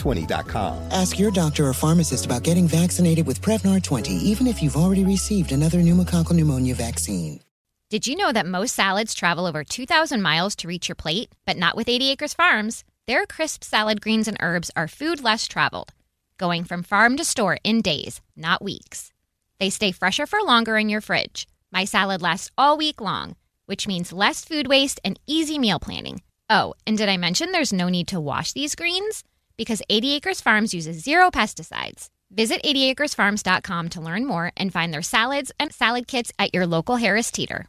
Prevnar20.com. Ask your doctor or pharmacist about getting vaccinated with Prevnar 20, even if you've already received another pneumococcal pneumonia vaccine. Did you know that most salads travel over 2,000 miles to reach your plate? But not with 80 Acres Farms. Their crisp salad greens and herbs are food less traveled going from farm to store in days, not weeks. They stay fresher for longer in your fridge. My salad lasts all week long, which means less food waste and easy meal planning. Oh, and did I mention there's no need to wash these greens? Because 80 Acres Farms uses zero pesticides. Visit 80acresfarms.com to learn more and find their salads and salad kits at your local Harris Teeter.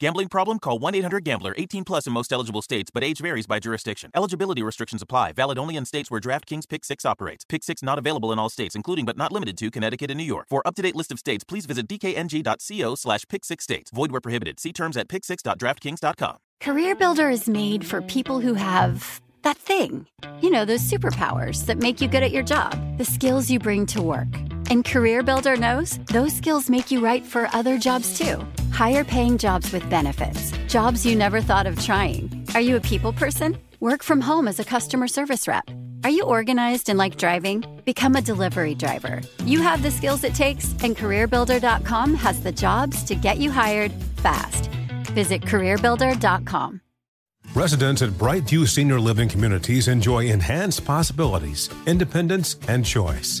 Gambling problem? Call 1 800 Gambler. 18 plus in most eligible states, but age varies by jurisdiction. Eligibility restrictions apply. Valid only in states where DraftKings Pick 6 operates. Pick 6 not available in all states, including but not limited to Connecticut and New York. For up to date list of states, please visit dkng.co slash pick 6 states. Void where prohibited. See terms at pick6.draftkings.com. Career Builder is made for people who have that thing. You know, those superpowers that make you good at your job, the skills you bring to work. And Career Builder knows those skills make you right for other jobs too. Higher paying jobs with benefits, jobs you never thought of trying. Are you a people person? Work from home as a customer service rep. Are you organized and like driving? Become a delivery driver. You have the skills it takes, and CareerBuilder.com has the jobs to get you hired fast. Visit CareerBuilder.com. Residents at Brightview Senior Living Communities enjoy enhanced possibilities, independence, and choice.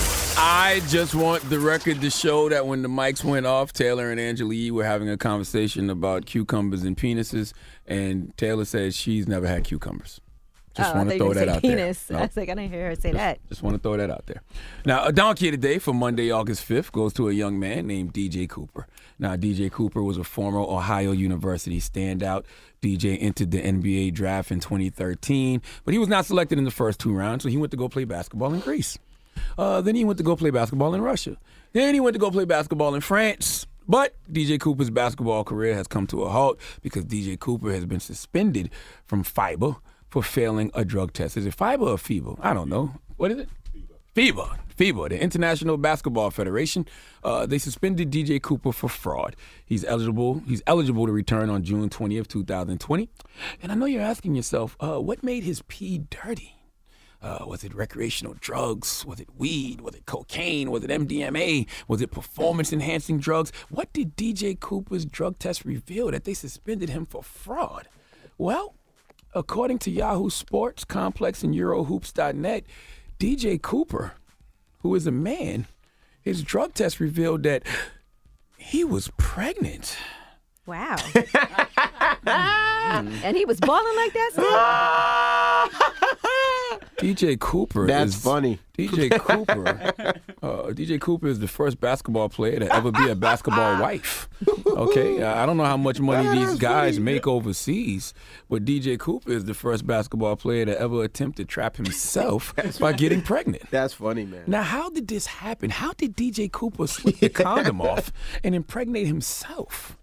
I just want the record to show that when the mics went off, Taylor and Angela Yee were having a conversation about cucumbers and penises, and Taylor says she's never had cucumbers. Just oh, want to throw that out penis. there. I was like, I didn't hear her say that. Just want to throw that out there. Now, a donkey today for Monday, August 5th goes to a young man named DJ Cooper. Now, DJ Cooper was a former Ohio University standout. DJ entered the NBA draft in 2013, but he was not selected in the first two rounds, so he went to go play basketball in Greece. Uh, then he went to go play basketball in Russia. Then he went to go play basketball in France. But DJ Cooper's basketball career has come to a halt because DJ Cooper has been suspended from FIBA for failing a drug test. Is it FIBA or FIBA? I don't know. What is it? FIBA. FIBA, the International Basketball Federation. Uh, they suspended DJ Cooper for fraud. He's eligible. He's eligible to return on June 20th, 2020. And I know you're asking yourself, uh, what made his pee dirty? Uh, was it recreational drugs? Was it weed? Was it cocaine? Was it MDMA? Was it performance enhancing drugs? What did DJ Cooper's drug test reveal that they suspended him for fraud? Well, according to Yahoo Sports Complex and Eurohoops.net, DJ Cooper, who is a man, his drug test revealed that he was pregnant. Wow. and he was balling like that. DJ Cooper. That's is, funny. DJ Cooper. uh, DJ Cooper is the first basketball player to ever be a basketball wife. Okay, I don't know how much money these guys make overseas, but DJ Cooper is the first basketball player to ever attempt to trap himself by getting pregnant. That's funny, man. Now, how did this happen? How did DJ Cooper slip the condom off and impregnate himself?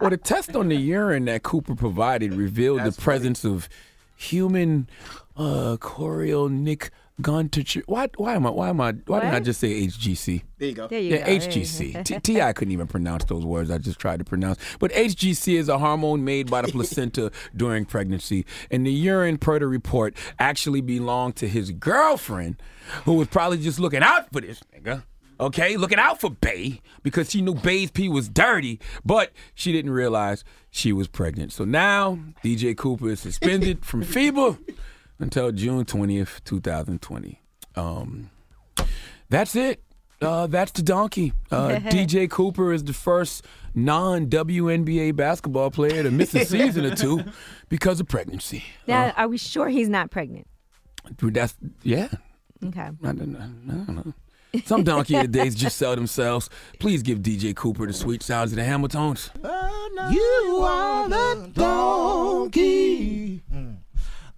Well, the test on the urine that Cooper provided revealed the presence of human uh, chorionic gontature. Why? Why am I? Why am I? Why didn't I just say HGC? There you go. There you Yeah, go. HGC. go. T- T.I. couldn't even pronounce those words. I just tried to pronounce. But HGC is a hormone made by the placenta during pregnancy. And the urine, per the report, actually belonged to his girlfriend, who was probably just looking out for this nigga. Okay, looking out for Bay because she knew Bay's pee was dirty, but she didn't realize she was pregnant. So now DJ Cooper is suspended from FIBA until June 20th, 2020. Um, that's it. Uh, that's the donkey. Uh, DJ Cooper is the first non WNBA basketball player to miss a season or two because of pregnancy. Now, are we sure he's not pregnant? That's yeah. Okay. I don't, know. I don't know. Some donkey of the days just sell themselves. Please give DJ Cooper the sweet sounds of the Hamiltones. You are the donkey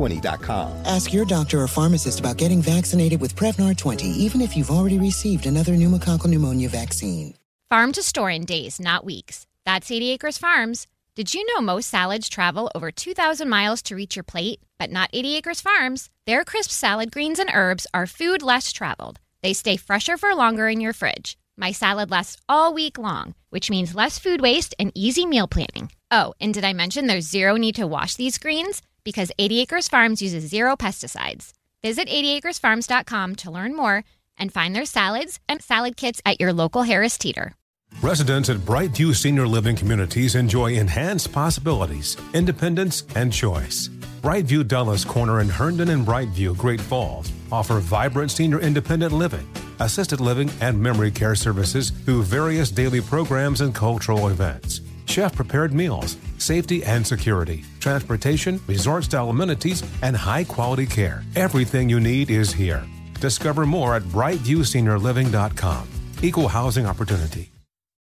Prevnar20.com. Ask your doctor or pharmacist about getting vaccinated with Prevnar 20, even if you've already received another pneumococcal pneumonia vaccine. Farm to store in days, not weeks. That's 80 Acres Farms. Did you know most salads travel over 2,000 miles to reach your plate? But not 80 Acres Farms. Their crisp salad greens and herbs are food less traveled. They stay fresher for longer in your fridge. My salad lasts all week long, which means less food waste and easy meal planning. Oh, and did I mention there's zero need to wash these greens? Because 80 Acres Farms uses zero pesticides. Visit 80acresfarms.com to learn more and find their salads and salad kits at your local Harris Teeter. Residents at Brightview Senior Living Communities enjoy enhanced possibilities, independence, and choice. Brightview Dulles Corner in Herndon and Brightview, Great Falls, offer vibrant senior independent living, assisted living, and memory care services through various daily programs and cultural events. Chef prepared meals, safety and security, transportation, resort style amenities, and high quality care. Everything you need is here. Discover more at brightviewseniorliving.com. Equal housing opportunity.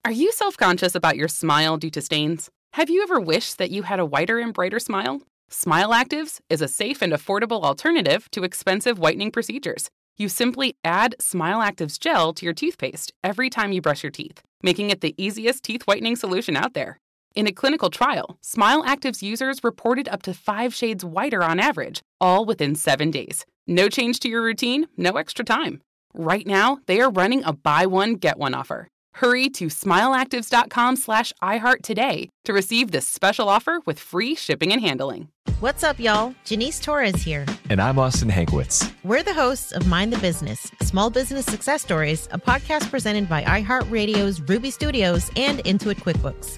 Are you self conscious about your smile due to stains? Have you ever wished that you had a whiter and brighter smile? Smile Actives is a safe and affordable alternative to expensive whitening procedures. You simply add Smile Actives gel to your toothpaste every time you brush your teeth, making it the easiest teeth whitening solution out there. In a clinical trial, Smile Actives users reported up to five shades whiter on average, all within seven days. No change to your routine, no extra time. Right now, they are running a buy one, get one offer. Hurry to smileactives.com slash iHeart today to receive this special offer with free shipping and handling. What's up, y'all? Janice Torres here. And I'm Austin Hankwitz. We're the hosts of Mind the Business Small Business Success Stories, a podcast presented by iHeartRadio's Ruby Studios and Intuit QuickBooks.